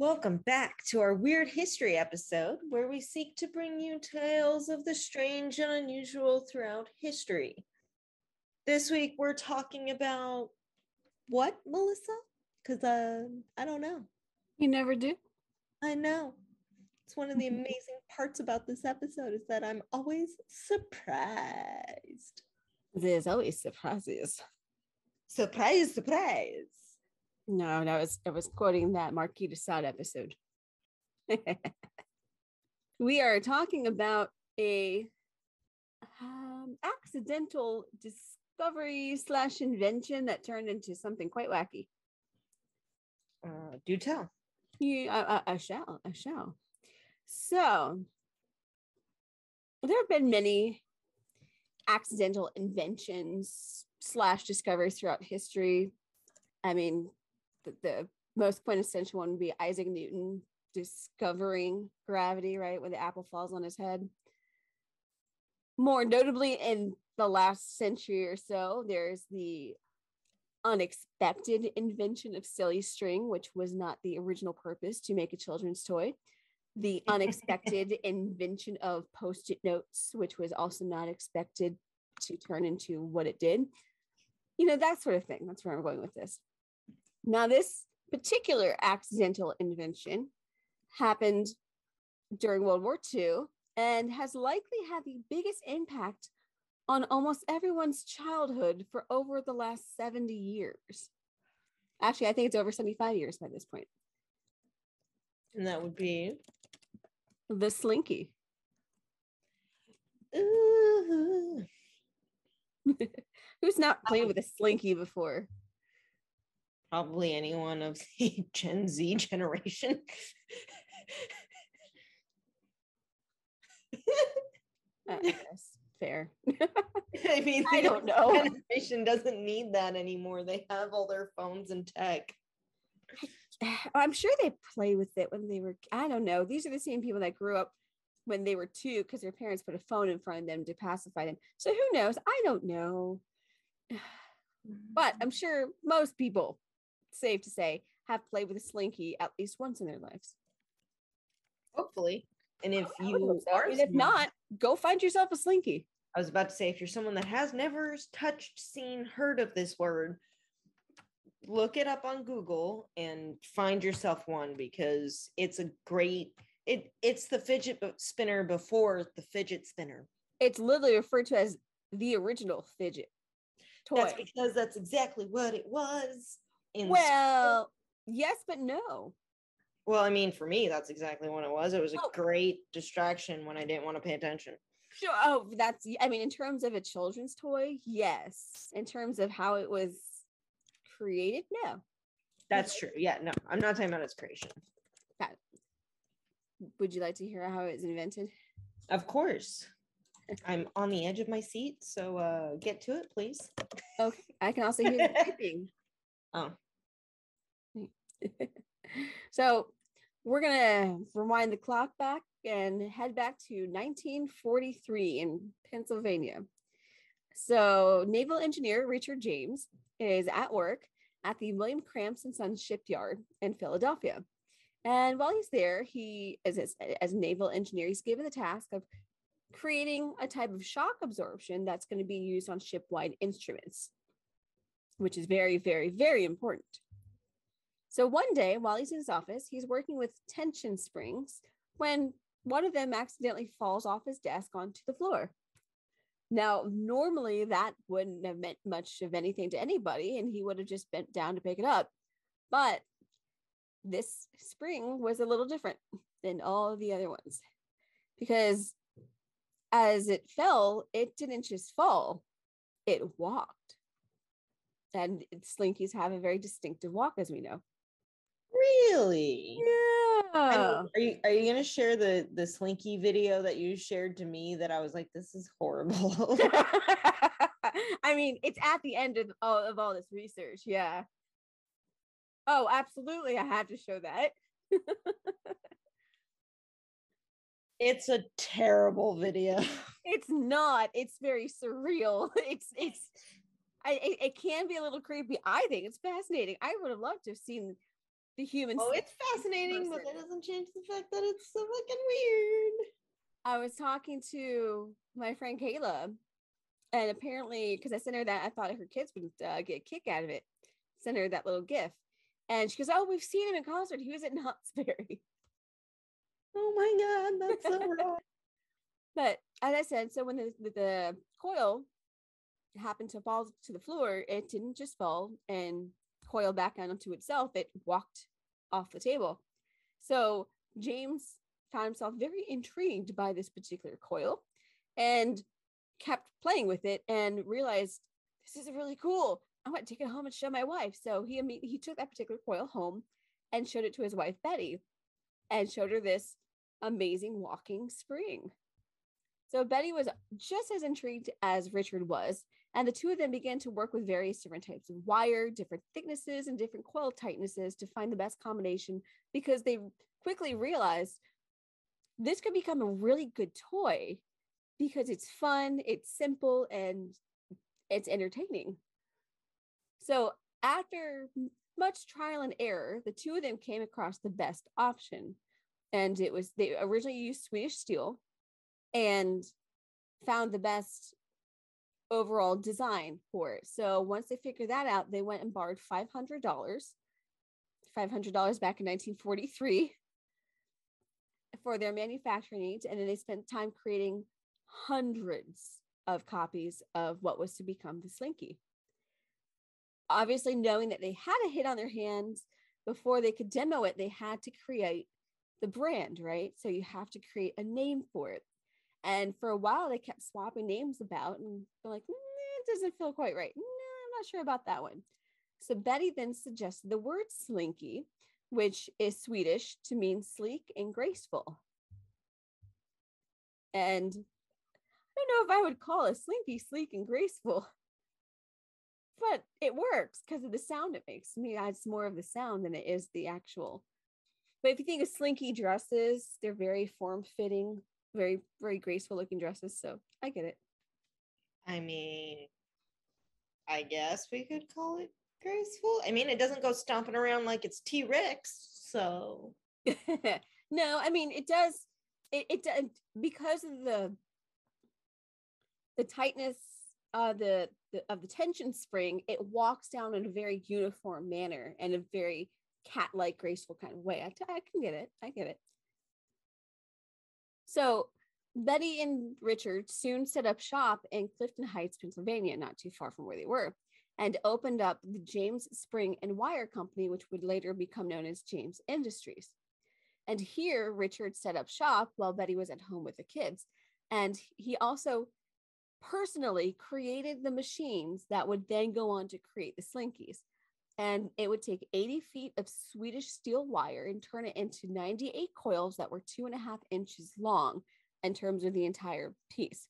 Welcome back to our Weird History episode, where we seek to bring you tales of the strange and unusual throughout history. This week, we're talking about what, Melissa? Because uh, I don't know. You never do. I know. It's one of the amazing parts about this episode is that I'm always surprised. There's always surprises. Surprise, surprise. No, no, I was I was quoting that Marquis de Sade episode. we are talking about a um, accidental discovery slash invention that turned into something quite wacky. Uh, do tell. Yeah, I, I, I shall. I shall. So, there have been many accidental inventions slash discoveries throughout history. I mean, the, the most quintessential one would be Isaac Newton discovering gravity, right? When the apple falls on his head. More notably, in the last century or so, there's the unexpected invention of silly string, which was not the original purpose to make a children's toy. The unexpected invention of post it notes, which was also not expected to turn into what it did. You know, that sort of thing. That's where I'm going with this. Now, this particular accidental invention happened during World War II and has likely had the biggest impact on almost everyone's childhood for over the last 70 years. Actually, I think it's over 75 years by this point. And that would be the slinky. Who's not played um, with a slinky before? Probably anyone of the Gen Z generation. Uh, I fair. I mean, I don't know. Generation doesn't need that anymore. They have all their phones and tech. I'm sure they play with it when they were. I don't know. These are the same people that grew up when they were two because their parents put a phone in front of them to pacify them. So who knows? I don't know. But I'm sure most people, safe to say, have played with a slinky at least once in their lives. Hopefully. And if you so. are, And if not, go find yourself a slinky. I was about to say, if you're someone that has never touched, seen, heard of this word, look it up on Google and find yourself one because it's a great. It it's the fidget spinner before the fidget spinner. It's literally referred to as the original fidget toy. That's because that's exactly what it was. In school. well, yes, but no. well, I mean, for me, that's exactly what it was. It was a Oh. great distraction when I didn't want to pay attention. Sure. Oh, that's. I mean, in terms of a children's toy, yes. In terms of how it was created, no. That's true. Yeah, no, I'm not talking about its creation. Would you like to hear how it was invented? Of course. I'm on the edge of my seat, so uh get to it, please. Okay. I can also hear the typing. Oh, so we're gonna rewind the clock back and head back to 1943 in Pennsylvania. So naval engineer Richard James is at work at the William Cramps and Sons shipyard in Philadelphia. And while he's there, he as as as naval engineer, he's given the task of creating a type of shock absorption that's going to be used on ship-wide instruments, which is very, very, very important. So one day, while he's in his office, he's working with tension springs when one of them accidentally falls off his desk onto the floor. Now, normally that wouldn't have meant much of anything to anybody, and he would have just bent down to pick it up. But this spring was a little different than all the other ones because as it fell, it didn't just fall, it walked. And slinkies have a very distinctive walk, as we know. really? I mean, Yeah. are you are you gonna share the the slinky video that you shared to me that I was like, this is horrible? I mean, it's at the end of all of all this research. Yeah. Oh, absolutely. I have to show that. it's a terrible video. It's not. It's very surreal. It's it's I it, it can be a little creepy. I think it's fascinating. I would have loved to have seen the human. Oh, it's fascinating, but that doesn't change the fact that it's so fucking weird. I was talking to my friend Kayla, and apparently, because I sent her that, I thought her kids would uh, get a kick out of it. Sent her that little gif, and she goes, "Oh, we've seen him in concert. He was at Knott's Berry." Oh my god, that's so wrong. But as I said, so when the, the, the coil happened to fall to the floor, it didn't just fall and coil back onto itself. It walked off the table. So James found himself very intrigued by this particular coil and kept playing with it and realized this is really cool. I want to take it home and show my wife. So he he took that particular coil home and showed it to his wife Betty and showed her this amazing walking spring. So Betty was just as intrigued as Richard was, and the two of them began to work with various different types of wire, different thicknesses, and different coil tightnesses to find the best combination because they quickly realized this could become a really good toy because it's fun, it's simple, and it's entertaining. So after much trial and error, the two of them came across the best option. And it was they originally used Swedish steel and found the best overall design for it. So once they figured that out, they went and borrowed $500, $500 back in 1943 for their manufacturing needs. And then they spent time creating hundreds of copies of what was to become the Slinky. Obviously, knowing that they had a hit on their hands before they could demo it, they had to create the brand, right? So you have to create a name for it. And for a while, they kept swapping names about and they're like, it doesn't feel quite right. No, I'm not sure about that one. So Betty then suggested the word slinky, which is Swedish to mean sleek and graceful. And I don't know if I would call a slinky sleek and graceful, but it works because of the sound it makes. To me, it's more of the sound than it is the actual. But if you think of slinky dresses, they're very form fitting, very very graceful looking dresses so i get it. I mean i guess we could call it graceful. I mean it doesn't go stomping around like it's t-rex so. No i mean it does it, it does because of the the tightness uh the, the of the tension spring it walks down in a very uniform manner and a very cat-like graceful kind of way. I, I can get it. I get it so Betty and Richard soon set up shop in Clifton Heights, Pennsylvania, not too far from where they were, and opened up the James Spring and Wire Company, which would later become known as James Industries. And here, Richard set up shop while Betty was at home with the kids. And he also personally created the machines that would then go on to create the slinkies. And it would take 80 feet of Swedish steel wire and turn it into 98 coils that were two and a half inches long in terms of the entire piece.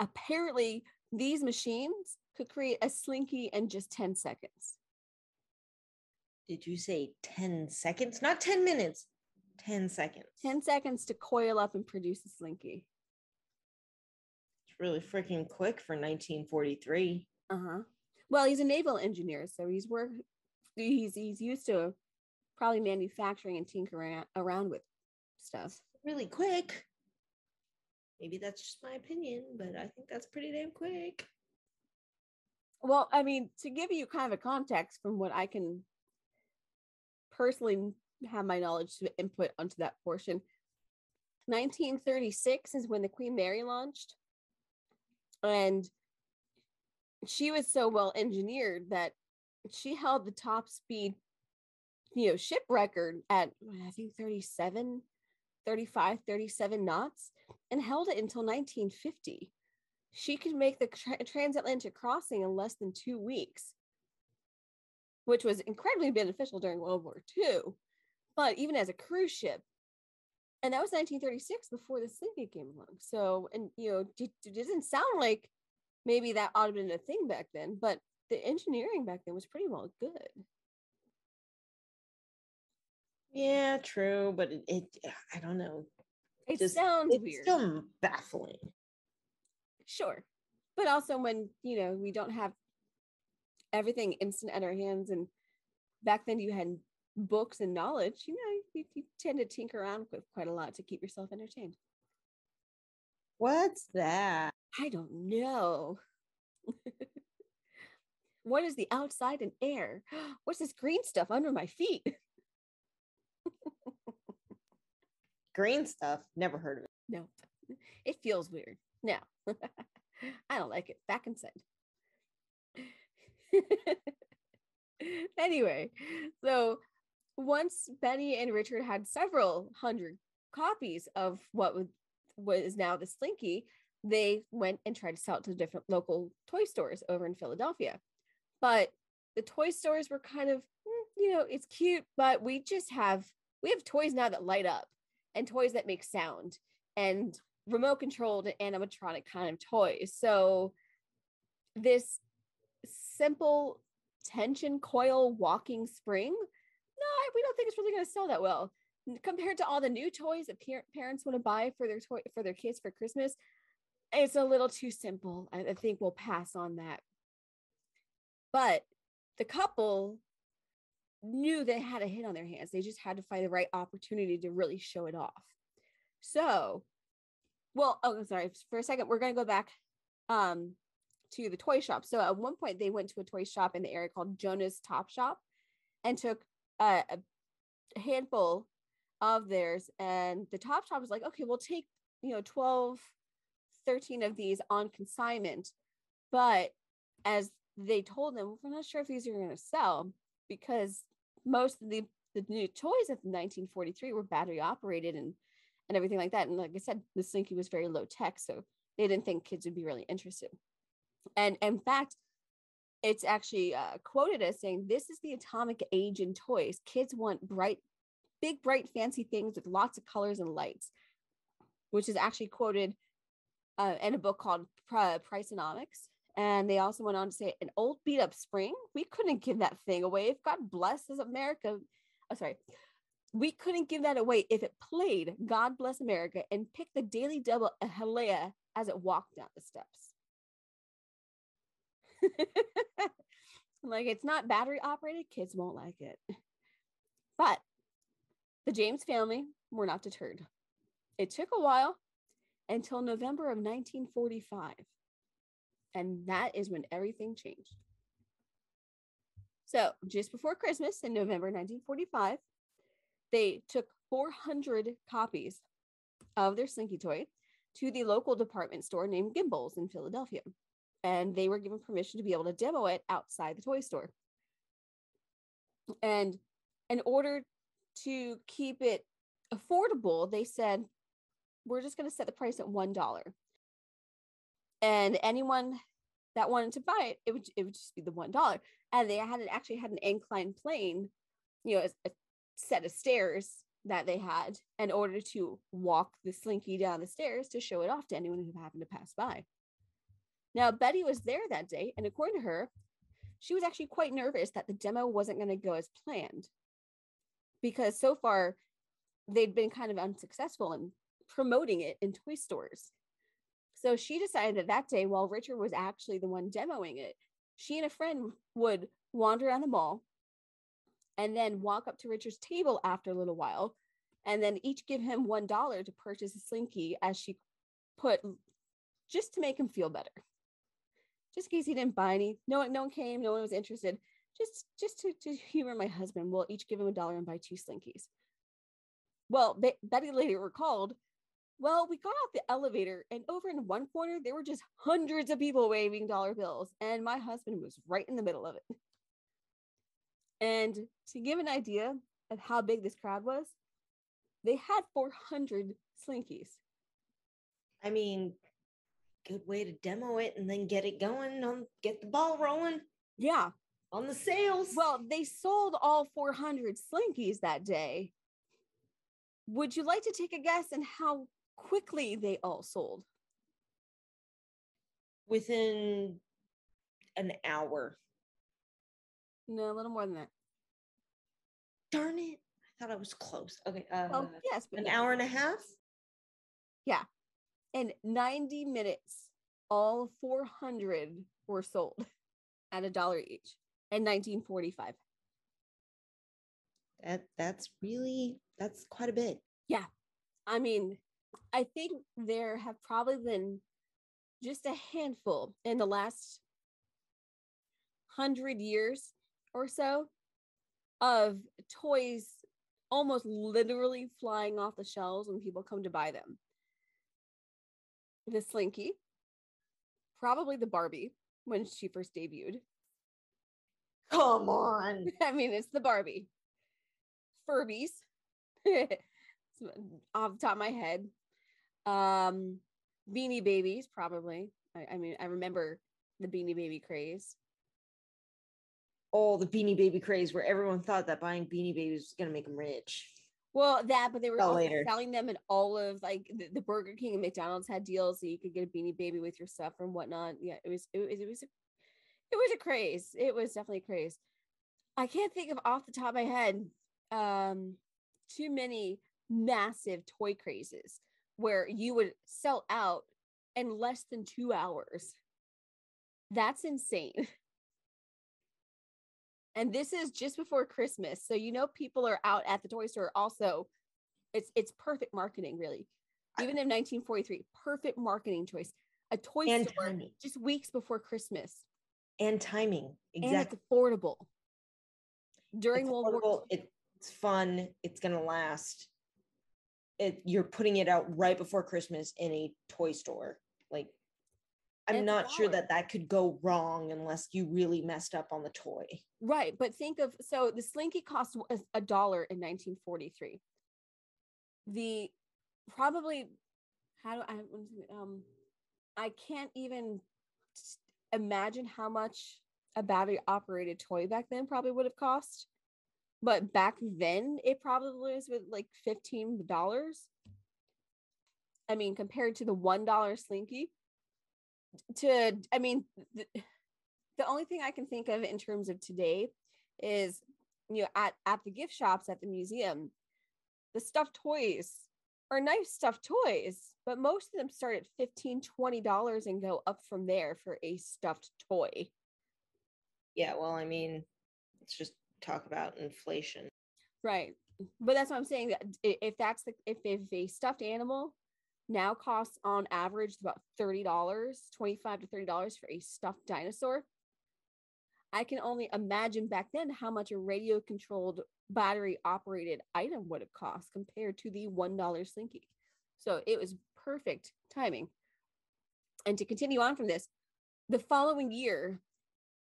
Apparently, these machines could create a slinky in just 10 seconds. Did you say 10 seconds? Not 10 minutes, 10 seconds. 10 seconds to coil up and produce a slinky. It's really freaking quick for 1943. Uh huh. Well, he's a naval engineer, so he's work. He's he's used to probably manufacturing and tinkering around with stuff. Really quick. Maybe that's just my opinion, but I think that's pretty damn quick. Well, I mean, to give you kind of a context from what I can personally have my knowledge to input onto that portion, 1936 is when the Queen Mary launched. And she was so well engineered that she held the top speed you know ship record at i think 37 35 37 knots and held it until 1950 she could make the tra- transatlantic crossing in less than two weeks which was incredibly beneficial during world war ii but even as a cruise ship. And that was 1936 before the slinky came along. So and you know it, it doesn't sound like maybe that ought to have been a thing back then, but the engineering back then was pretty well good. Yeah, true, but it, it I don't know. It just sounds it's weird. still baffling. Sure. But also when, you know, we don't have everything instant at our hands and back then you had books and knowledge, you know, you, you tend to tinker around with quite a lot to keep yourself entertained. What's that? I don't know. what is the outside and air? What's this green stuff under my feet? Green stuff. Never heard of it. No, it feels weird. No, I don't like it. Back inside. anyway, so once Benny and Richard had several hundred copies of what was, what is now the Slinky, they went and tried to sell it to different local toy stores over in Philadelphia. But the toy stores were kind of, mm, you know, it's cute, but we just have we have toys now that light up and toys that make sound and remote controlled animatronic kind of toys. So this simple tension coil walking spring, no, we don't think it's really going to sell that well compared to all the new toys that parents want to buy for their toy for their kids for Christmas. It's a little too simple. I, I think we'll pass on that. But the couple knew they had a hit on their hands. They just had to find the right opportunity to really show it off. So, well, oh, sorry. For a second, we're going to go back um, to the toy shop. So at one point, they went to a toy shop in the area called Jonah's Top Shop and took a, a handful of theirs. And the Top Shop was like, okay, we'll take, you know, 12, 13 of these on consignment. But as they told them, we're not sure if these are going to sell because most of the the new toys of 1943 were battery operated and and everything like that. And like I said, the Slinky was very low tech, so they didn't think kids would be really interested. And in fact, it's actually uh, quoted as saying, "This is the atomic age in toys. Kids want bright, big, bright, fancy things with lots of colors and lights," which is actually quoted uh, in a book called Priceonomics. And they also went on to say, an old beat up spring, we couldn't give that thing away. If God blesses America, oh, sorry, we couldn't give that away if it played God Bless America and picked the daily double of Hialeah as it walked down the steps. like it's not battery operated, kids won't like it. But the James family were not deterred. It took a while until November of 1945 and that is when everything changed. So, just before Christmas in November 1945, they took 400 copies of their Slinky toy to the local department store named Gimbels in Philadelphia. And they were given permission to be able to demo it outside the toy store. And in order to keep it affordable, they said, we're just going to set the price at $1 and anyone that wanted to buy it, it would it would just be the one dollar. And they had actually had an inclined plane, you know, a, a set of stairs that they had in order to walk the slinky down the stairs to show it off to anyone who happened to pass by. Now, Betty was there that day, and according to her, she was actually quite nervous that the demo wasn't going to go as planned because so far they'd been kind of unsuccessful in promoting it in toy stores. So she decided that that day, while Richard was actually the one demoing it, she and a friend would wander around the mall and then walk up to Richard's table after a little while and then each give him one dollar to purchase a slinky as she put just to make him feel better just in case he didn't buy any no one no one came no one was interested just just to, to humor my husband we'll each give him a dollar and buy two slinkies well Be- betty later recalled well, we got off the elevator, and over in one corner, there were just hundreds of people waving dollar bills, and my husband was right in the middle of it. And to give an idea of how big this crowd was, they had 400 slinkies. I mean, good way to demo it and then get it going on, get the ball rolling. Yeah. On the sales. Well, they sold all 400 slinkies that day. Would you like to take a guess on how quickly they all sold. Within an hour. No, a little more than that. Darn it. I thought I was close. Okay. Uh, well, yes, an hour and a half? Yeah. In 90 minutes, all 400 were sold at a dollar each in 1945. that that's really that's quite a bit. Yeah. I mean, I think there have probably been just a handful in the last hundred years or so of toys almost literally flying off the shelves when people come to buy them. The Slinky, probably the Barbie when she first debuted. Come on. I mean, it's the Barbie. Furbies. Off the top of my head. Um, Beanie Babies, probably. I, I mean, I remember the Beanie Baby craze. Oh, the beanie baby craze where everyone thought that buying beanie babies was gonna make them rich. Well, that, but they were selling them in all of like the, the Burger King and McDonald's had deals so you could get a beanie baby with your stuff and whatnot. Yeah, it was it was it was a, it was a craze. It was definitely a craze. I can't think of off the top of my head um too many massive toy crazes where you would sell out in less than two hours. That's insane. And this is just before Christmas. So you know people are out at the toy store also. It's it's perfect marketing, really. Even in 1943, perfect marketing choice. A toy And store just weeks before Christmas. And timing. And Exactly. it's affordable. During It's World War affordable, It's fun. It's gonna last. It you're putting it out right before Christmas in a toy store. Like I'm And it's not sure that that could go wrong unless you really messed up on the toy. Right, but think of so the Slinky cost was a dollar in 1943. The probably how do I um I can't even imagine how much a battery operated toy back then probably would have cost. But back then it probably was with like $15. I mean, compared to the $1 Slinky to I mean th- the only thing I can think of in terms of today is you know at at the gift shops at the museum, the stuffed toys are nice stuffed toys, but most of them start at $15, 20 dollars and go up from there for a stuffed toy. Yeah, well, I mean, let's just talk about inflation. Right. But that's what I'm saying that if that's the if, if a stuffed animal now costs on average about $30, 25 to $30 for a stuffed dinosaur, I can only imagine back then how much a radio controlled battery operated item would have cost compared to the $1 Slinky. So it was perfect timing. And to continue on from this, the following year,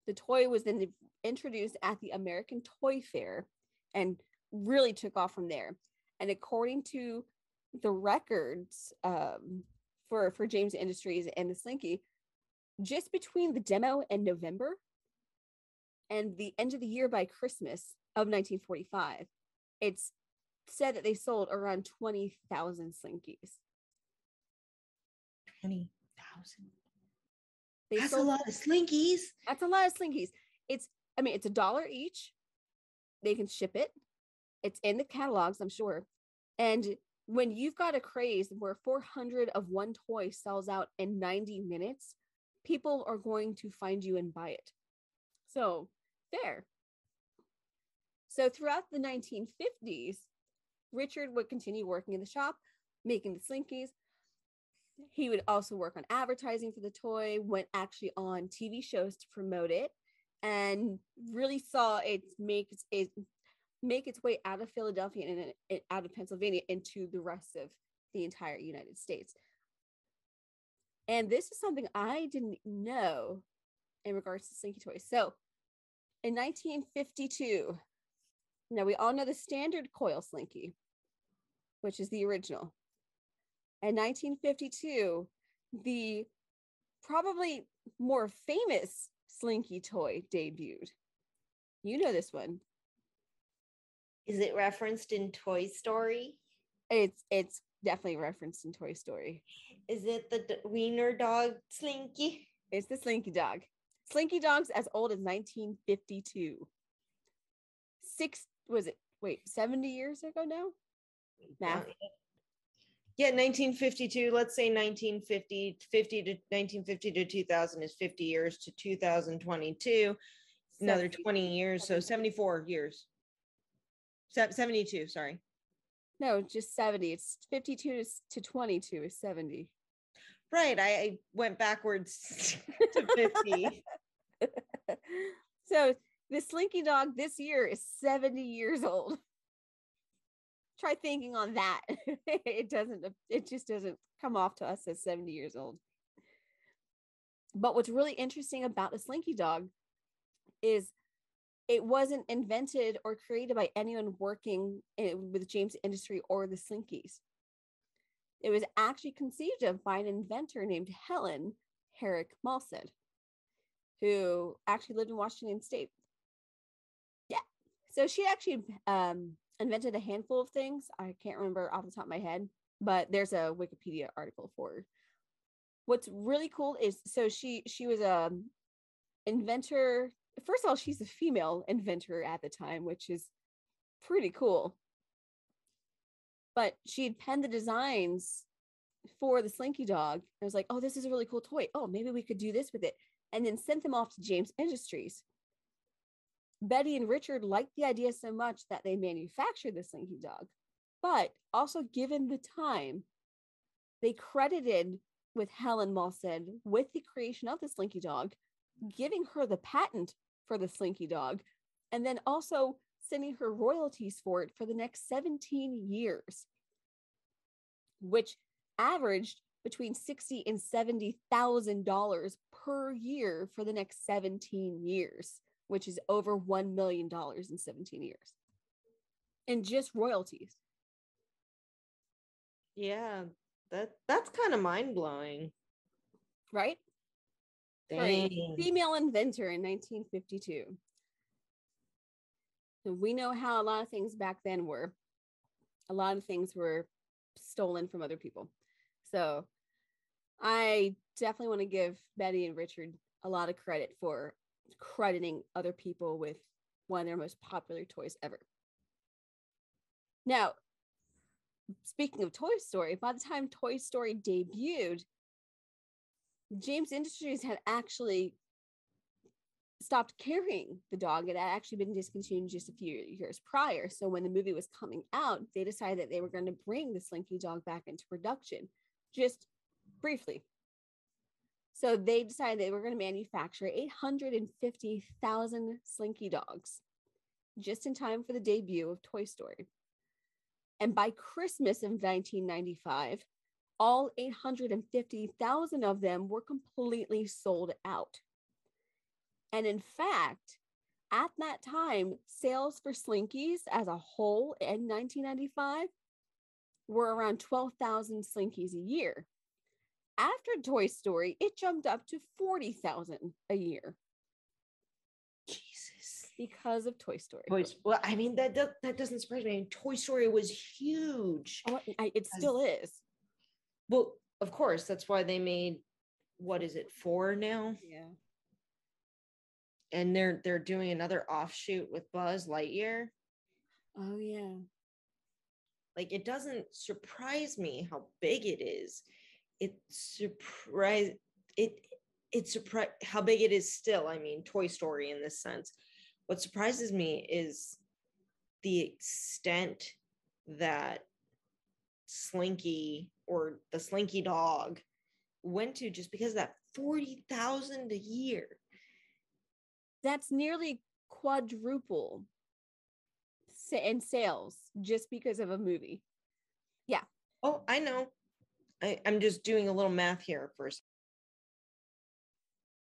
the toy was then introduced at the American Toy Fair and really took off from there. And according to the records um, for for James Industries and the Slinky, just between the demo and November and the end of the year by Christmas of 1945, it's said that they sold around 20,000 Slinkies. Twenty thousand. They That's a lot of slinkies. That's a lot of slinkies. It's, I mean, it's a dollar each. They can ship it. It's in the catalogs, I'm sure. And when you've got a craze where 400 of one toy sells out in 90 minutes, people are going to find you and buy it. So, there. So, throughout the 1950s, Richard would continue working in the shop, making the slinkies. He would also work on advertising for the toy, went actually on TV shows to promote it, and really saw it make it make its way out of Philadelphia and it- out of Pennsylvania into the rest of the entire United States. And this is something I didn't know in regards to Slinky toys. So, in 1952, now we all know the standard coil Slinky, which is the original. In 1952, the probably more famous Slinky toy debuted. You know this one. Is it referenced in Toy Story? It's it's definitely referenced in Toy Story. Is it the d- wiener dog Slinky? It's the Slinky Dog. Slinky Dog's as old as 1952. Six was it? Wait, 70 years ago now? Math. Yeah, 1952. Let's say 1950, 50 to 1950 to 2000 is 50 years to 2022. Another 20 years, so 74 years. Se- 72, sorry. No, just 70. It's 52 to, to 22 is 70. Right. I, I went backwards to 50. so the Slinky Dog this year is 70 years old. Try thinking on that. it doesn't, it just doesn't come off to us as 70 years old. But what's really interesting about the Slinky Dog is it wasn't invented or created by anyone working in, with James Industry or the Slinkies. It was actually conceived of by an inventor named Helen Herrick Malsed, who actually lived in Washington State. So she actually um, invented a handful of things. I can't remember off the top of my head, but there's a Wikipedia article for her. What's really cool is so she she was a inventor. First of all, she's a female inventor at the time, which is pretty cool. But she had penned the designs for the Slinky Dog. I was like, oh, this is a really cool toy. Oh, maybe we could do this with it. And then sent them off to James Industries. Betty and Richard liked the idea so much that they manufactured the Slinky Dog. But also, given the time, they credited with Helen Malsed with the creation of the Slinky Dog, giving her the patent for the Slinky Dog, and then also sending her royalties for it for the next 17 years, which averaged between sixty and seventy thousand dollars per year for the next 17 years, which is over one million dollars in 17 years. And just royalties. Yeah, that that's kind of mind blowing. right? Dang. female inventor in 1952. So we know how a lot of things back then were. A lot of things were stolen from other people. So I definitely want to give Betty and Richard a lot of credit for crediting other people with one of their most popular toys ever. Now, speaking of Toy Story, by the time Toy Story debuted, James Industries had actually stopped carrying the dog. It had actually been discontinued just a few years prior. So when the movie was coming out, they decided that they were going to bring the Slinky dog back into production, just briefly. So they decided they were going to manufacture 850,000 Slinky dogs just in time for the debut of Toy Story. And by Christmas of 1995, all 850,000 of them were completely sold out. And in fact, at that time, sales for Slinkies as a whole in 1995 were around 12,000 Slinkies a year. After Toy Story, it jumped up to 40,000 a year Jesus. because of Toy Story. Toys. Well, I mean that does, that doesn't surprise me. I mean, Toy Story was huge. Oh, I- it still is. Well, of course, that's why they made what is it four now, Yeah. and they're they're doing another offshoot with Buzz Lightyear. Oh, yeah. Like it doesn't surprise me how big it is. It surprise it it surprise how big it is still. I mean, Toy Story in this sense. What surprises me is the extent that Slinky or the Slinky dog went to just because of that 40,000 a year. That's nearly quadruple in sales just because of a movie. Yeah. Oh, I know. I, I'm just doing a little math here first.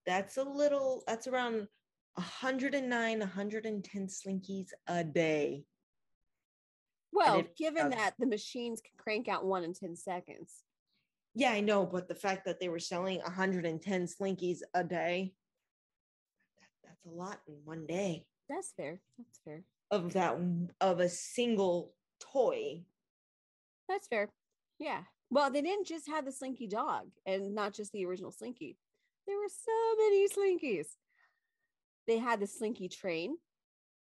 That's a little, that's around 109, 110 slinkies a day. Well, it- given uh, that the machines can crank out one in 10 seconds. Yeah, I know, but the fact that they were selling 110 slinkies a day, that, that's a lot in one day That's fair. That's fair. of that of a single toy. That's fair. Yeah. Well, they didn't just have the Slinky dog and not just the original Slinky. There were so many Slinkies. They had the Slinky train,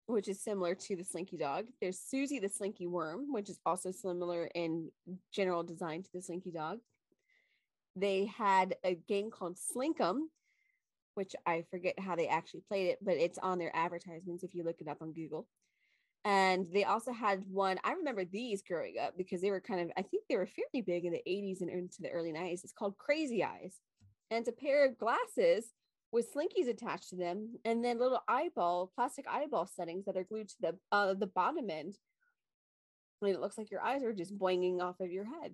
which is similar to the Slinky dog. There's Susie the Slinky worm, which is also similar in general design to the Slinky dog. They had a game called Slinkum, which I forget how they actually played it, but it's on their advertisements if you look it up on Google. And they also had one, I remember these growing up because they were kind of, I think they were fairly big in the 80s and into the early 90s. It's called Crazy Eyes. And it's a pair of glasses with slinkies attached to them and then little eyeball, plastic eyeball settings that are glued to the uh, the bottom end. I mean, it looks like your eyes are just boinging off of your head.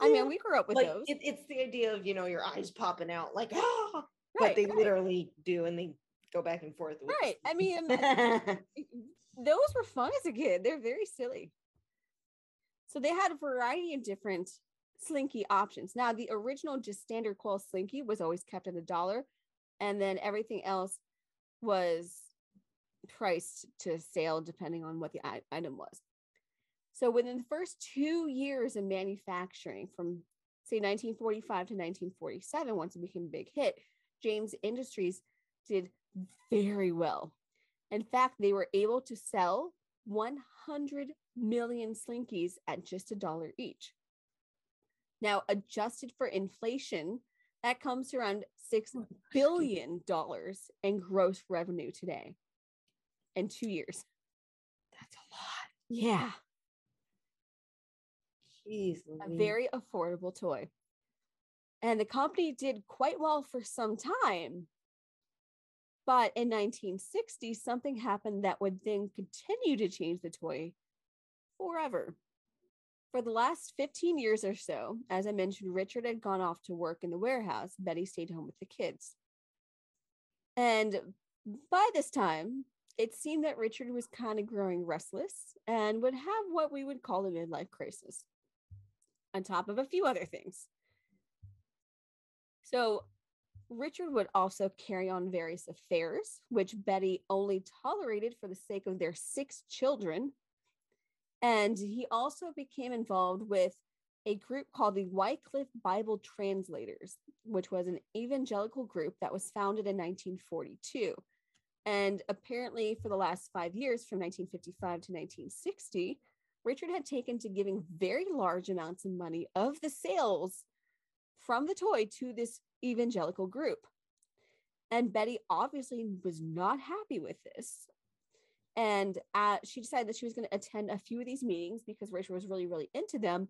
I mean, we grew up with like, those. It, it's the idea of, you know, your eyes popping out like, ah, Right, but they right. literally do and they go back and forth. with Right. I mean, those were fun as a kid. They're very silly. So they had a variety of different slinky options. Now, the original just standard coil slinky was always kept at a dollar, and then everything else was priced to sale depending on what the item was. So within the first two years of manufacturing, from say 1945 to 1947, once it became a big hit, James Industries did very well. In fact, they were able to sell 100 million slinkies at just a dollar each. Now, adjusted for inflation, that comes to around six oh, billion dollars in gross revenue today in two years. That's a lot. Yeah, Jeez, a very affordable toy. And the company did quite well for some time. But in 1960, something happened that would then continue to change the toy forever. For the last 15 years or so, as I mentioned, Richard had gone off to work in the warehouse. Betty stayed home with the kids. And by this time, it seemed that Richard was kind of growing restless and would have what we would call a midlife crisis, on top of a few other things. So, Richard would also carry on various affairs, which Betty only tolerated for the sake of their six children. And he also became involved with a group called the Wycliffe Bible Translators, which was an evangelical group that was founded in 1942. And apparently, for the last five years, from 1955 to 1960, Richard had taken to giving very large amounts of money of the sales from the toy to this evangelical group. And Betty obviously was not happy with this. And uh, she decided that she was going to attend a few of these meetings because Rachel was really, really into them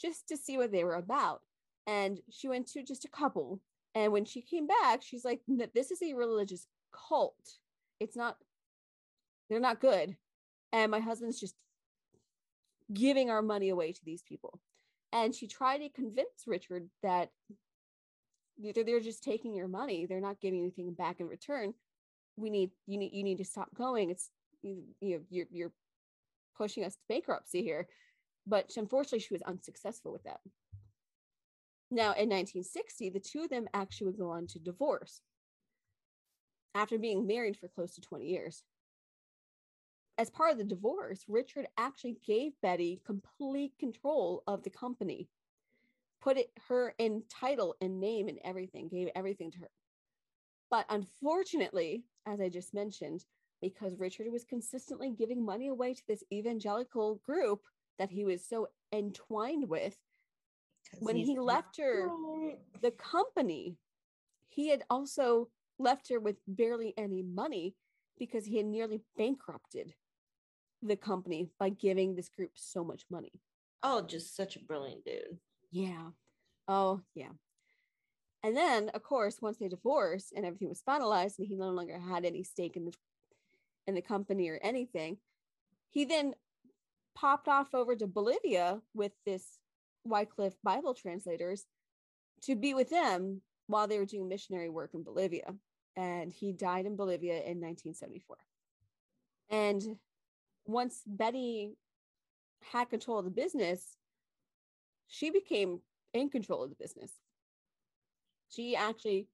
just to see what they were about. And she went to just a couple. And when she came back, she's like, This is a religious cult. It's not, they're not good. And my husband's just giving our money away to these people. And she tried to convince Richard that they're, they're just taking your money. They're not giving anything back in return. We need you need you need to stop going. It's you, you know, you're you're pushing us to bankruptcy here. But unfortunately, she was unsuccessful with that. Now, in 1960, the two of them actually would go on to divorce after being married for close to 20 years. As part of the divorce, Richard actually gave Betty complete control of the company, put it her in title and name and everything, gave everything to her. But unfortunately, as I just mentioned, because Richard was consistently giving money away to this evangelical group that he was so entwined with, when he left her, the company, he had also left her with barely any money because he had nearly bankrupted the company by giving this group so much money. Oh, just such a brilliant dude. Yeah. Oh, yeah. And then, of course, once they divorced and everything was finalized and he no longer had any stake in the in the company or anything, he then popped off over to Bolivia with this Wycliffe Bible translators to be with them while they were doing missionary work in Bolivia. And he died in Bolivia in 1974. And once Betty had control of the business, she became in control of the business. She actually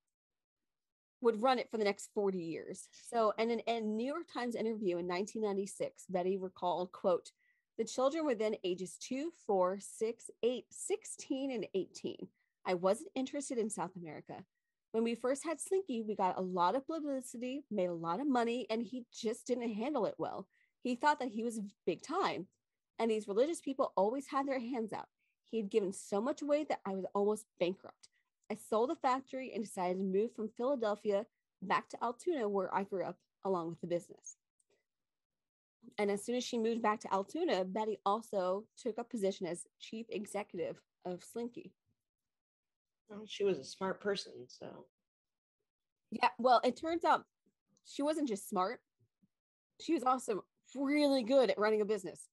would run it for the next 40 years. So, in a New York Times interview in 1996, Betty recalled, quote, the children were then ages two, four, six, eight, 16, and 18. I wasn't interested in South America. When we first had Slinky, we got a lot of publicity, made a lot of money, and he just didn't handle it well. He thought that he was big time. And these religious people always had their hands out. He had given so much away that I was almost bankrupt. I sold the factory and decided to move from Philadelphia back to Altoona, where I grew up, along with the business. And as soon as she moved back to Altoona, Betty also took a position as chief executive of Slinky. Well, she was a smart person, so Yeah, well, it turns out she wasn't just smart, she was also really good at running a business.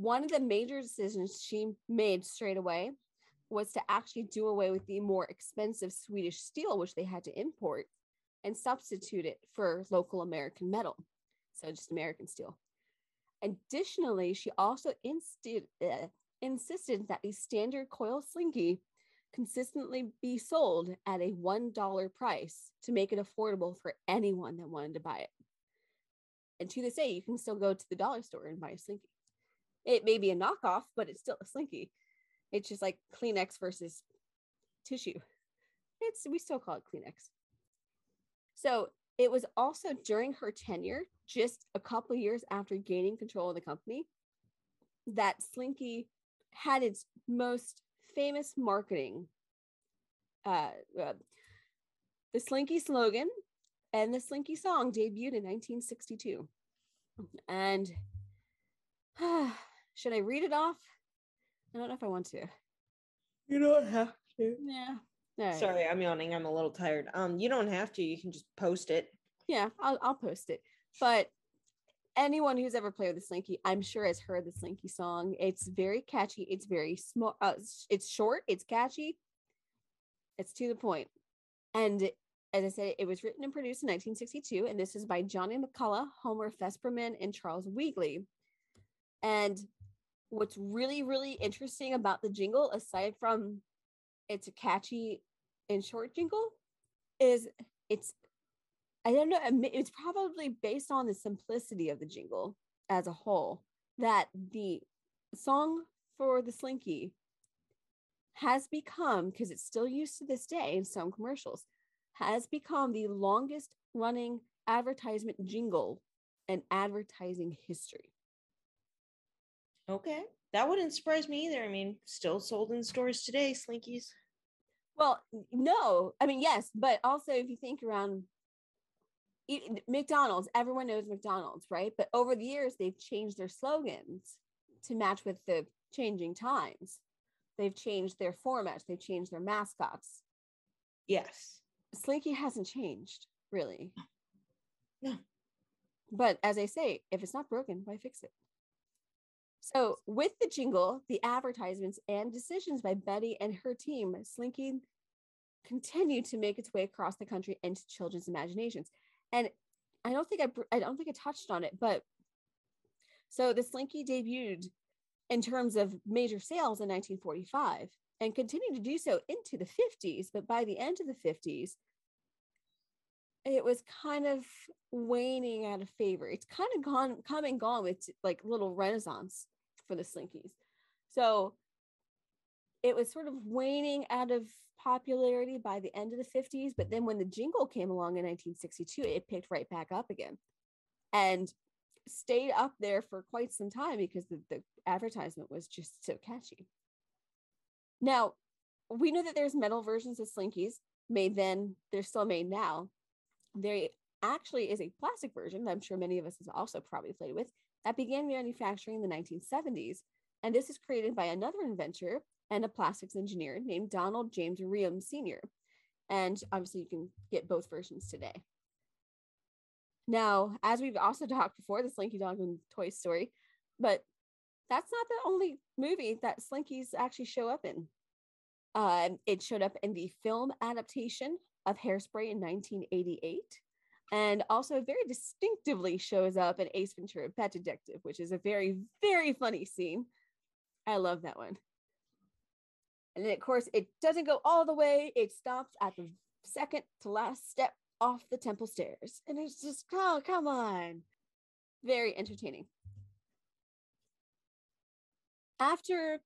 One of the major decisions she made straight away was to actually do away with the more expensive Swedish steel, which they had to import, and substitute it for local American metal. So just American steel. Additionally, she also insti- uh, insisted that the standard coil slinky consistently be sold at a $1 price to make it affordable for anyone that wanted to buy it. And to this day, you can still go to the dollar store and buy a slinky. It may be a knockoff, but it's still a slinky. It's just like Kleenex versus tissue. It's we still call it Kleenex. So it was also during her tenure, just a couple years after gaining control of the company, that Slinky had its most famous marketing. Uh, uh, the Slinky slogan and the Slinky song debuted in 1962. And should I read it off? I don't know if I want to. you don't have to. Yeah. All right. Sorry, I'm yawning. I'm a little tired. Um, you don't have to. You can just post it. Yeah, I'll I'll post it. But anyone who's ever played with the Slinky, I'm sure has heard the Slinky song. It's very catchy. It's very small. Uh, it's- it's short. It's catchy. It's to the point. And as I said, it was written and produced in 1962, and this is by Johnny McCullough, Homer Fesperman, and Charles Weegley. And what's really, really interesting about the jingle, aside from it's a catchy and short jingle, is it's I don't know it's probably based on the simplicity of the jingle as a whole that the song for the Slinky has become, because it's still used to this day in some commercials, has become the longest running advertisement jingle in advertising history. Okay. That wouldn't surprise me either. I mean, still sold in stores today, Slinkies. Well, no, I mean, yes, but also if you think around e- McDonald's, everyone knows McDonald's, right? But over the years, they've changed their slogans to match with the changing times. They've changed their formats, they've changed their mascots. Yes. Slinky hasn't changed really. No. But as I say, if it's not broken, why fix it? So, with the jingle, the advertisements, and decisions by Betty and her team, Slinky continued to make its way across the country into children's imaginations. And I don't think I, I don't think I touched on it, but so the Slinky debuted in terms of major sales in 1945 and continued to do so into the 50s. But by the end of the 50s, it was kind of waning out of favor. It's kind of gone, come and gone with like little renaissance for the Slinkies. So it was sort of waning out of popularity by the end of the 50s. But then when the jingle came along in 1962, it picked right back up again and stayed up there for quite some time because the, the advertisement was just so catchy. Now, we know that there's metal versions of Slinkies made then, they're still made now. There actually is a plastic version that I'm sure many of us have also probably played with that began manufacturing in the 1970s. And this is created by another inventor and a plastics engineer named Donald James Reum Sr. And obviously, you can get both versions today. Now, as we've also talked before, the Slinky Dog and Toy Story, but that's not the only movie that Slinkies actually show up in. Uh, it showed up in the film adaptation of Hairspray in 1988, and also very distinctively shows up in Ace Ventura: Pet Detective, which is a very, very funny scene. I love that one. And then, of course, it doesn't go all the way. It stops at the second to last step off the temple stairs. And it's just, oh, come on. Very entertaining. After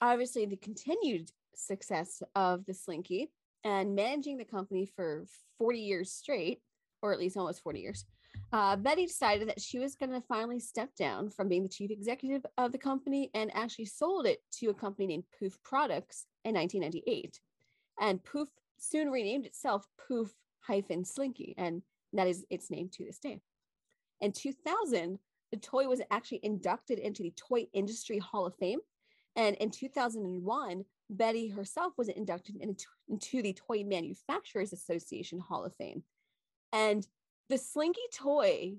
obviously the continued success of the Slinky and managing the company for 40 years straight, or at least almost 40 years, uh, Betty decided that she was going to finally step down from being the chief executive of the company and actually sold it to a company named Poof Products in 1998. And Poof soon renamed itself Poof hyphen Slinky, and that is its name to this day. In 2000, the toy was actually inducted into the Toy Industry Hall of Fame. And in 2001, Betty herself was inducted into, into the Toy Manufacturers Association Hall of Fame. And the Slinky toy,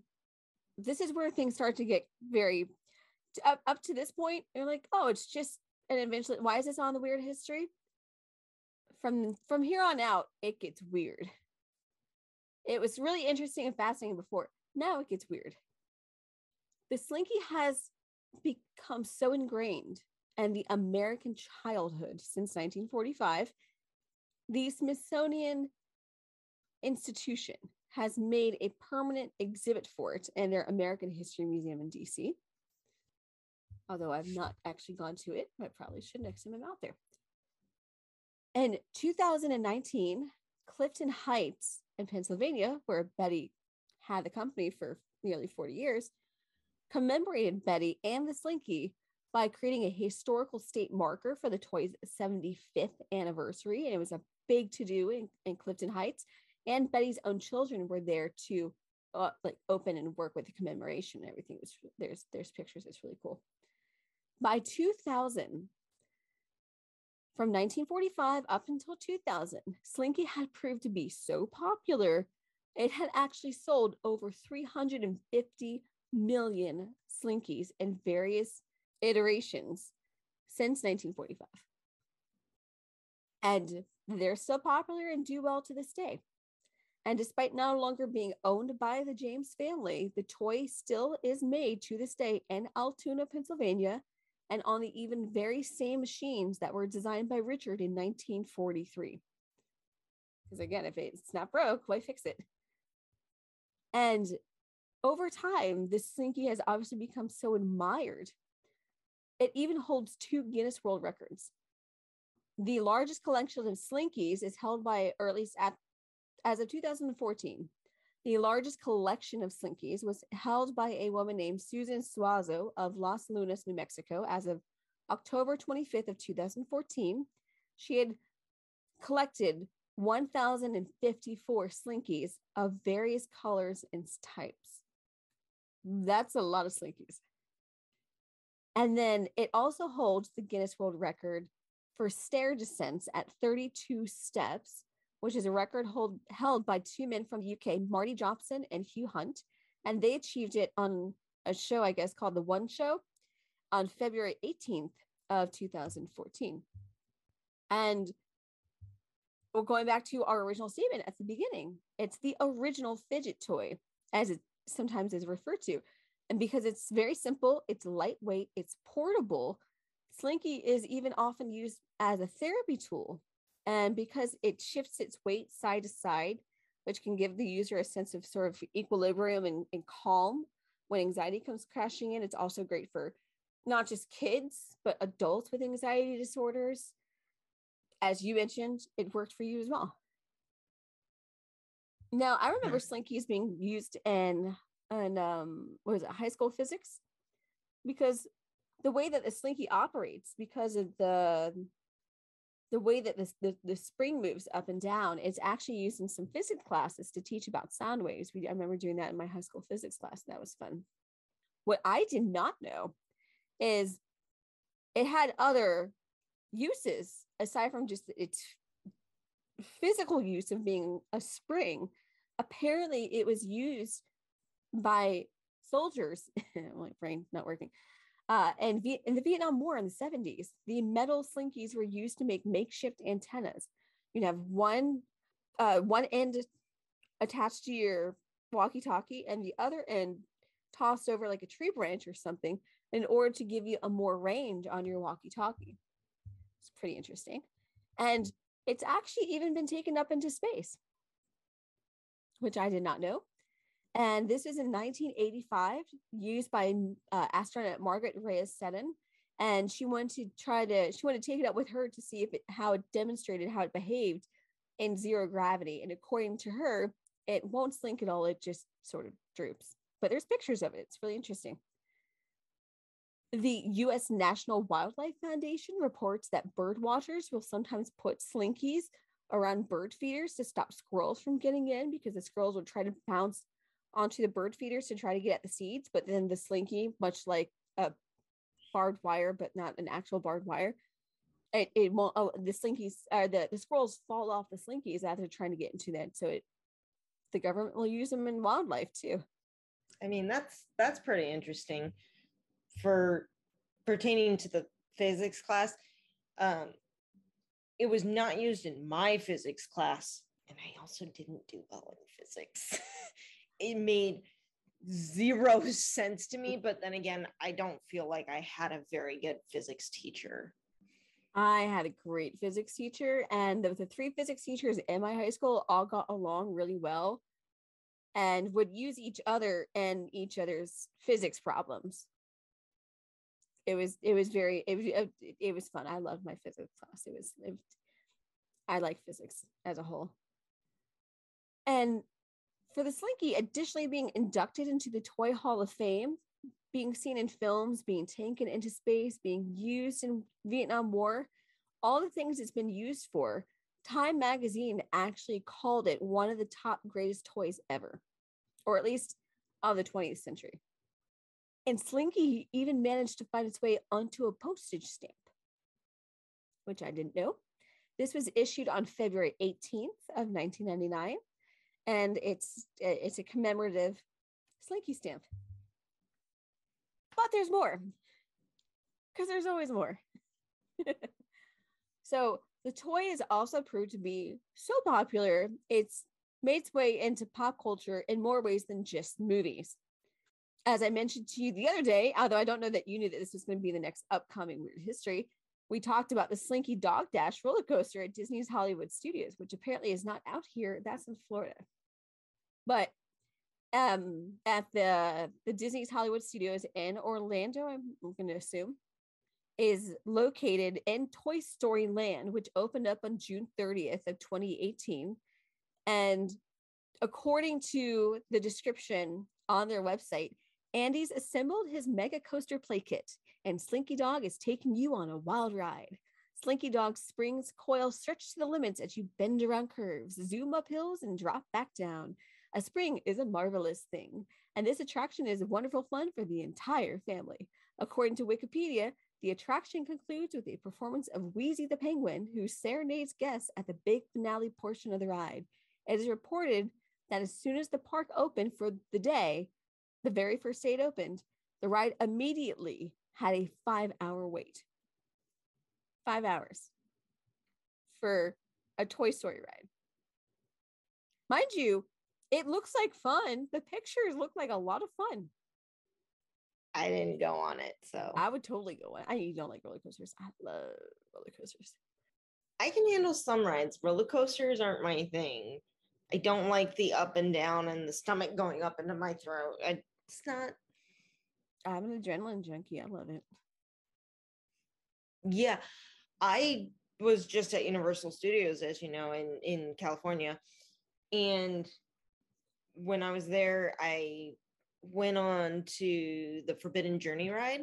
this is where things start to get very up, up to this point. You're like, oh, it's just an invention. Why is this on the weird history? From from here on out, it gets weird. It was really interesting and fascinating before. Now it gets weird. The Slinky has become so ingrained and the American childhood since 1945. The Smithsonian Institution has made a permanent exhibit for it in their American History Museum in DC. Although I've not actually gone to it, I probably should next time I'm out there. In 2019, Clifton Heights in Pennsylvania, where Betty had the company for nearly 40 years, commemorated Betty and the Slinky by creating a historical state marker for the toy's 75th anniversary. And it was a big to do in, in, Clifton Heights. And Betty's own children were there to uh, like open and work with the commemoration and everything. Was there's there's pictures. It's really cool. By 2000, from 1945 up until 2000, Slinky had proved to be so popular, it had actually sold over 350 million Slinkies in various iterations since 1945. And they're still popular and do well to this day. And despite no longer being owned by the James family, the toy still is made to this day in Altoona, Pennsylvania, and on the even very same machines that were designed by Richard in 1943. Because again, if it's not broke, why fix it? And over time, this Slinky has obviously become so admired. It even holds two Guinness World Records. The largest collection of Slinkies is held by, or at least at, as of 2014, the largest collection of Slinkies was held by a woman named Susan Suazo of Los Lunas, New Mexico, as of October 25th of 2014. She had collected 1,054 Slinkies of various colors and types. That's a lot of Slinkies. And then it also holds the Guinness World Record for stair descents at 32 steps which is a record hold, held by two men from the UK, Marty Jobson and Hugh Hunt. And they achieved it on a show, I guess, called The One Show on February 18th of 2014. And we're going back to our original statement at the beginning, it's the original fidget toy, as it sometimes is referred to. And because it's very simple, it's lightweight, it's portable, Slinky is even often used as a therapy tool and because it shifts its weight side to side, which can give the user a sense of sort of equilibrium and, and calm when anxiety comes crashing in, it's also great for not just kids, but adults with anxiety disorders. As you mentioned, it worked for you as well. Now, I remember Slinkies being used in, in um, what was it, high school physics? Because the way that the Slinky operates, because of the the way that this, the, the spring moves up and down is actually used in some physics classes to teach about sound waves. We, I remember doing that in my high school physics class. And That was fun. What I did not know is it had other uses aside from just its physical use of being a spring. Apparently, it was used by soldiers. my brain not working uh, and v- in the Vietnam War in the 70s, the metal slinkies were used to make makeshift antennas. You'd have one uh, one end attached to your walkie-talkie and the other end tossed over like a tree branch or something in order to give you a more range on your walkie-talkie. It's pretty interesting. And it's actually even been taken up into space, which I did not know. And this was in 1985, used by uh, astronaut Margaret Rhea Seddon. And she wanted to try to, she wanted to take it up with her to see if it, how it demonstrated how it behaved in zero gravity. And according to her, it won't slink at all. It just sort of droops. But there's pictures of it. It's really interesting. The US National Wildlife Foundation reports that bird watchers will sometimes put slinkies around bird feeders to stop squirrels from getting in because the squirrels will try to bounce onto the bird feeders to try to get at the seeds, but then the slinky, much like a barbed wire, but not an actual barbed wire, it, it won't oh the slinkies uh the, the squirrels fall off the slinkies as they're trying to get into that. So it the government will use them in wildlife too. I mean, that's that's pretty interesting for pertaining to the physics class. Um, it was not used in my physics class, and I also didn't do well in physics. it made zero sense to me, but then again, I don't feel like I had a very good physics teacher. I had a great physics teacher, and the, the three physics teachers in my high school all got along really well and would use each other and each other's physics problems. It was it was very it was it was fun. I loved my physics class. It was it, I like physics as a whole. And for the Slinky, additionally being inducted into the Toy Hall of Fame, being seen in films, being taken into space, being used in Vietnam War, all the things it's been used for, Time magazine actually called it one of the top greatest toys ever, or at least of the 20th century. And Slinky even managed to find its way onto a postage stamp, which I didn't know. This was issued on February 18th of 1999, and it's it's a commemorative Slinky stamp. But there's more, because there's always more. so the toy has also proved to be so popular, it's made its way into pop culture in more ways than just movies. As I mentioned to you the other day, although I don't know that you knew that this was going to be the next upcoming Weird History, we talked about the Slinky Dog Dash roller coaster at Disney's Hollywood Studios, which apparently is not out here. That's in Florida. But um, at the the Disney's Hollywood Studios in Orlando, I'm going to assume, is located in Toy Story Land, which opened up on June 30th of 2018. And according to the description on their website, Andy's assembled his mega coaster play kit, and Slinky Dog is taking you on a wild ride. Slinky Dog springs coil stretch to the limits as you bend around curves, zoom up hills, and drop back down. A spring is a marvelous thing, and this attraction is wonderful fun for the entire family. According to Wikipedia, the attraction concludes with a performance of Wheezy the Penguin, who serenades guests at the big finale portion of the ride. It is reported that as soon as the park opened for the day, the very first day it opened, the ride immediately had a five hour wait. Five hours for a Toy Story ride. Mind you, it looks like fun. The pictures look like a lot of fun. I didn't go on it, so I would totally go on. I don't like roller coasters. I love roller coasters. I can handle some rides. Roller coasters aren't my thing. I don't like the up and down and the stomach going up into my throat. I, it's not. I'm an adrenaline junkie. I love it. Yeah, I was just at Universal Studios, as you know, in in California, and when I was there, I went on to the Forbidden Journey ride,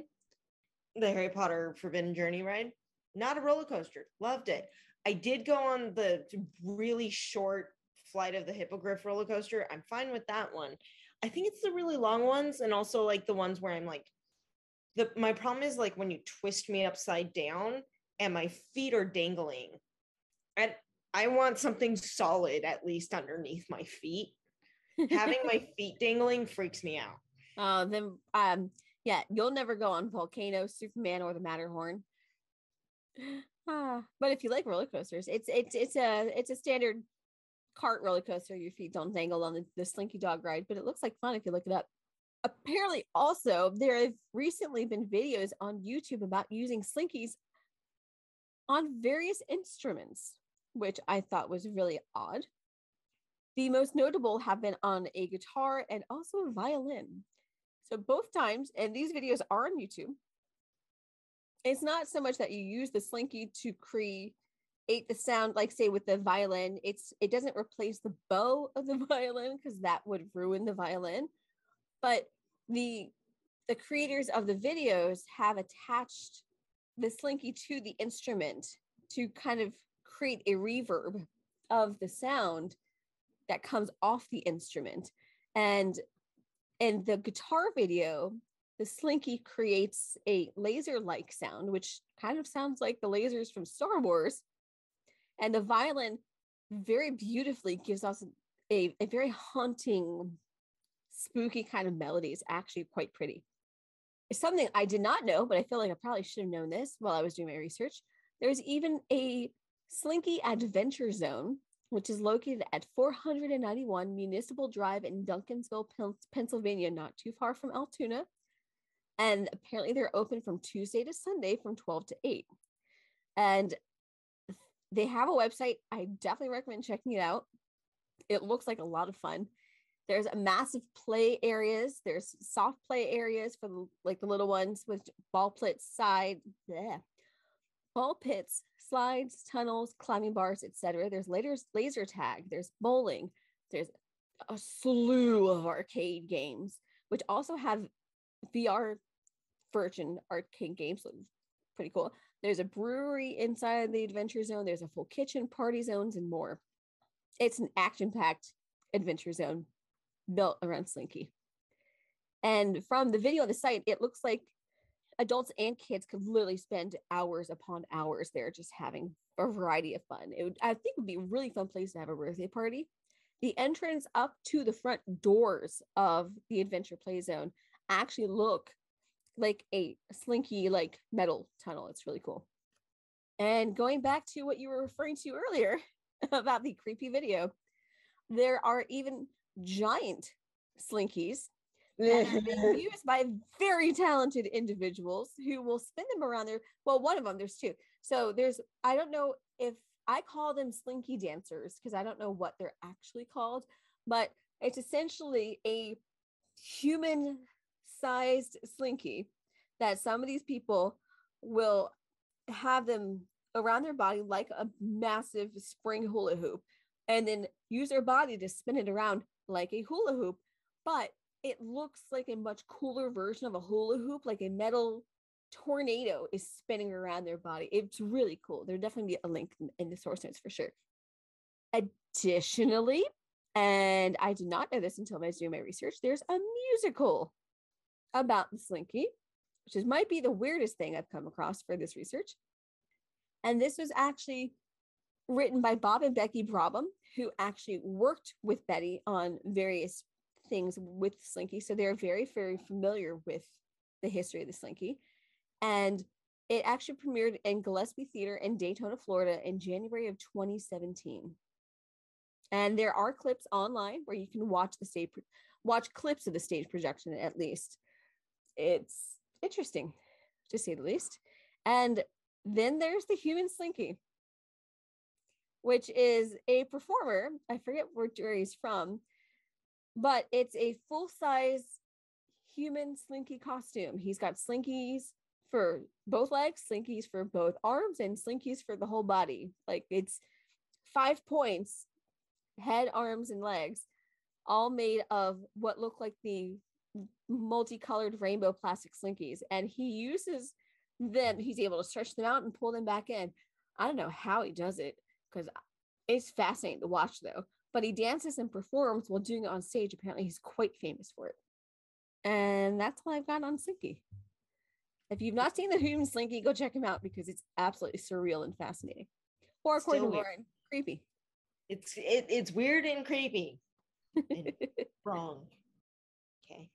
the Harry Potter Forbidden Journey ride. Not a roller coaster. Loved it. I did go on the really short flight of the Hippogriff roller coaster. I'm fine with that one. I think it's the really long ones and also like the ones where I'm like the my problem is like when you twist me upside down and my feet are dangling. And I want something solid at least underneath my feet having my feet dangling freaks me out. Uh, then, um, yeah, you'll never go on Volcano, Superman, or the Matterhorn. Ah, but if you like roller coasters, it's it's it's a it's a standard cart roller coaster. Your feet don't dangle on the, the Slinky Dog ride, but it looks like fun if you look it up. Apparently, also there have recently been videos on YouTube about using Slinkies on various instruments, which I thought was really odd. The most notable have been on a guitar and also a violin. So both times, and these videos are on YouTube. It's not so much that you use the slinky to create the sound, like say with the violin. It's it doesn't replace the bow of the violin because that would ruin the violin. But the the creators of the videos have attached the slinky to the instrument to kind of create a reverb of the sound that comes off the instrument. And in the guitar video, the slinky creates a laser like sound, which kind of sounds like the lasers from Star Wars. And the violin very beautifully gives us a, a very haunting, spooky kind of melody. It's actually quite pretty. It's something I did not know, but I feel like I probably should have known this while I was doing my research. There's even a Slinky Adventure Zone, which is located at 491 Municipal Drive in Duncansville, Pennsylvania, not too far from Altoona. And apparently they're open from Tuesday to Sunday from 12 to 8. And they have a website. I definitely recommend checking it out. It looks like a lot of fun. There's a massive play areas. There's soft play areas for the, like the little ones with ball pits, side, bleh, ball pits, slides, tunnels, climbing bars, etc. There's laser laser tag. There's bowling. There's a slew of arcade games, which also have VR version arcade games. So pretty cool. There's a brewery inside the adventure zone. There's a full kitchen, party zones, and more. It's an action-packed adventure zone built around Slinky. And from the video on the site, it looks like adults and kids could literally spend hours upon hours there just having a variety of fun. It would, I think, would be a really fun place to have a birthday party. The entrance up to the front doors of the Adventure Play Zone actually look like a slinky, like metal tunnel. It's really cool. And going back to what you were referring to earlier about the creepy video, there are even giant slinkies that are being used by very talented individuals who will spin them around there. Well, one of them, there's two. So there's, I don't know if I call them slinky dancers because I don't know what they're actually called, but it's essentially a human sized slinky that some of these people will have them around their body like a massive spring hula hoop and then use their body to spin it around like a hula hoop. But it looks like a much cooler version of a hula hoop, like a metal tornado is spinning around their body. It's really cool. There'll definitely be a link in, the source notes for sure. Additionally, and I did not know this until I was doing my research, there's a musical about the Slinky, which is might be the weirdest thing I've come across for this research. And this was actually written by Bob and Becky Brabham, who actually worked with Betty on various things with Slinky. So they're very, very familiar with the history of the Slinky. And it actually premiered in Gillespie Theater in Daytona, Florida in January of 2017. And there are clips online where you can watch the stage, watch clips of the stage projection at least. It's interesting to say the least. And then there's the human Slinky, which is a performer. I forget where he's from, but it's a full size human slinky costume. He's got slinkies for both legs, slinkies for both arms, and slinkies for the whole body. Like it's five points head, arms, and legs, all made of what look like the multicolored rainbow plastic slinkies. And he uses them, he's able to stretch them out and pull them back in. I don't know how he does it because it's fascinating to watch though but he dances and performs while doing it on stage. Apparently, he's quite famous for it. And that's all I've got on Slinky. If you've not seen the Human Slinky, go check him out because it's absolutely surreal and fascinating. Or according Still to Lauren, creepy. It's it, it's weird and creepy. And wrong. Okay.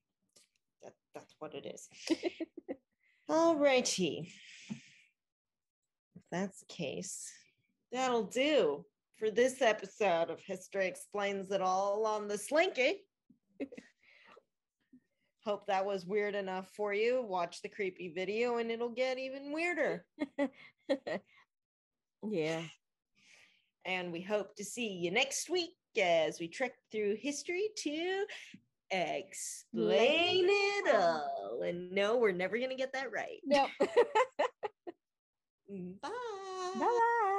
That, that's what it is. All righty. If that's the case, that'll do for this episode of History Explains It All on the Slinky. Hope that was weird enough for you. Watch the creepy video and it'll get even weirder. yeah. And we hope to see you next week as we trek through history to explain it all. And no, we're never going to get that right. No. Bye. Bye.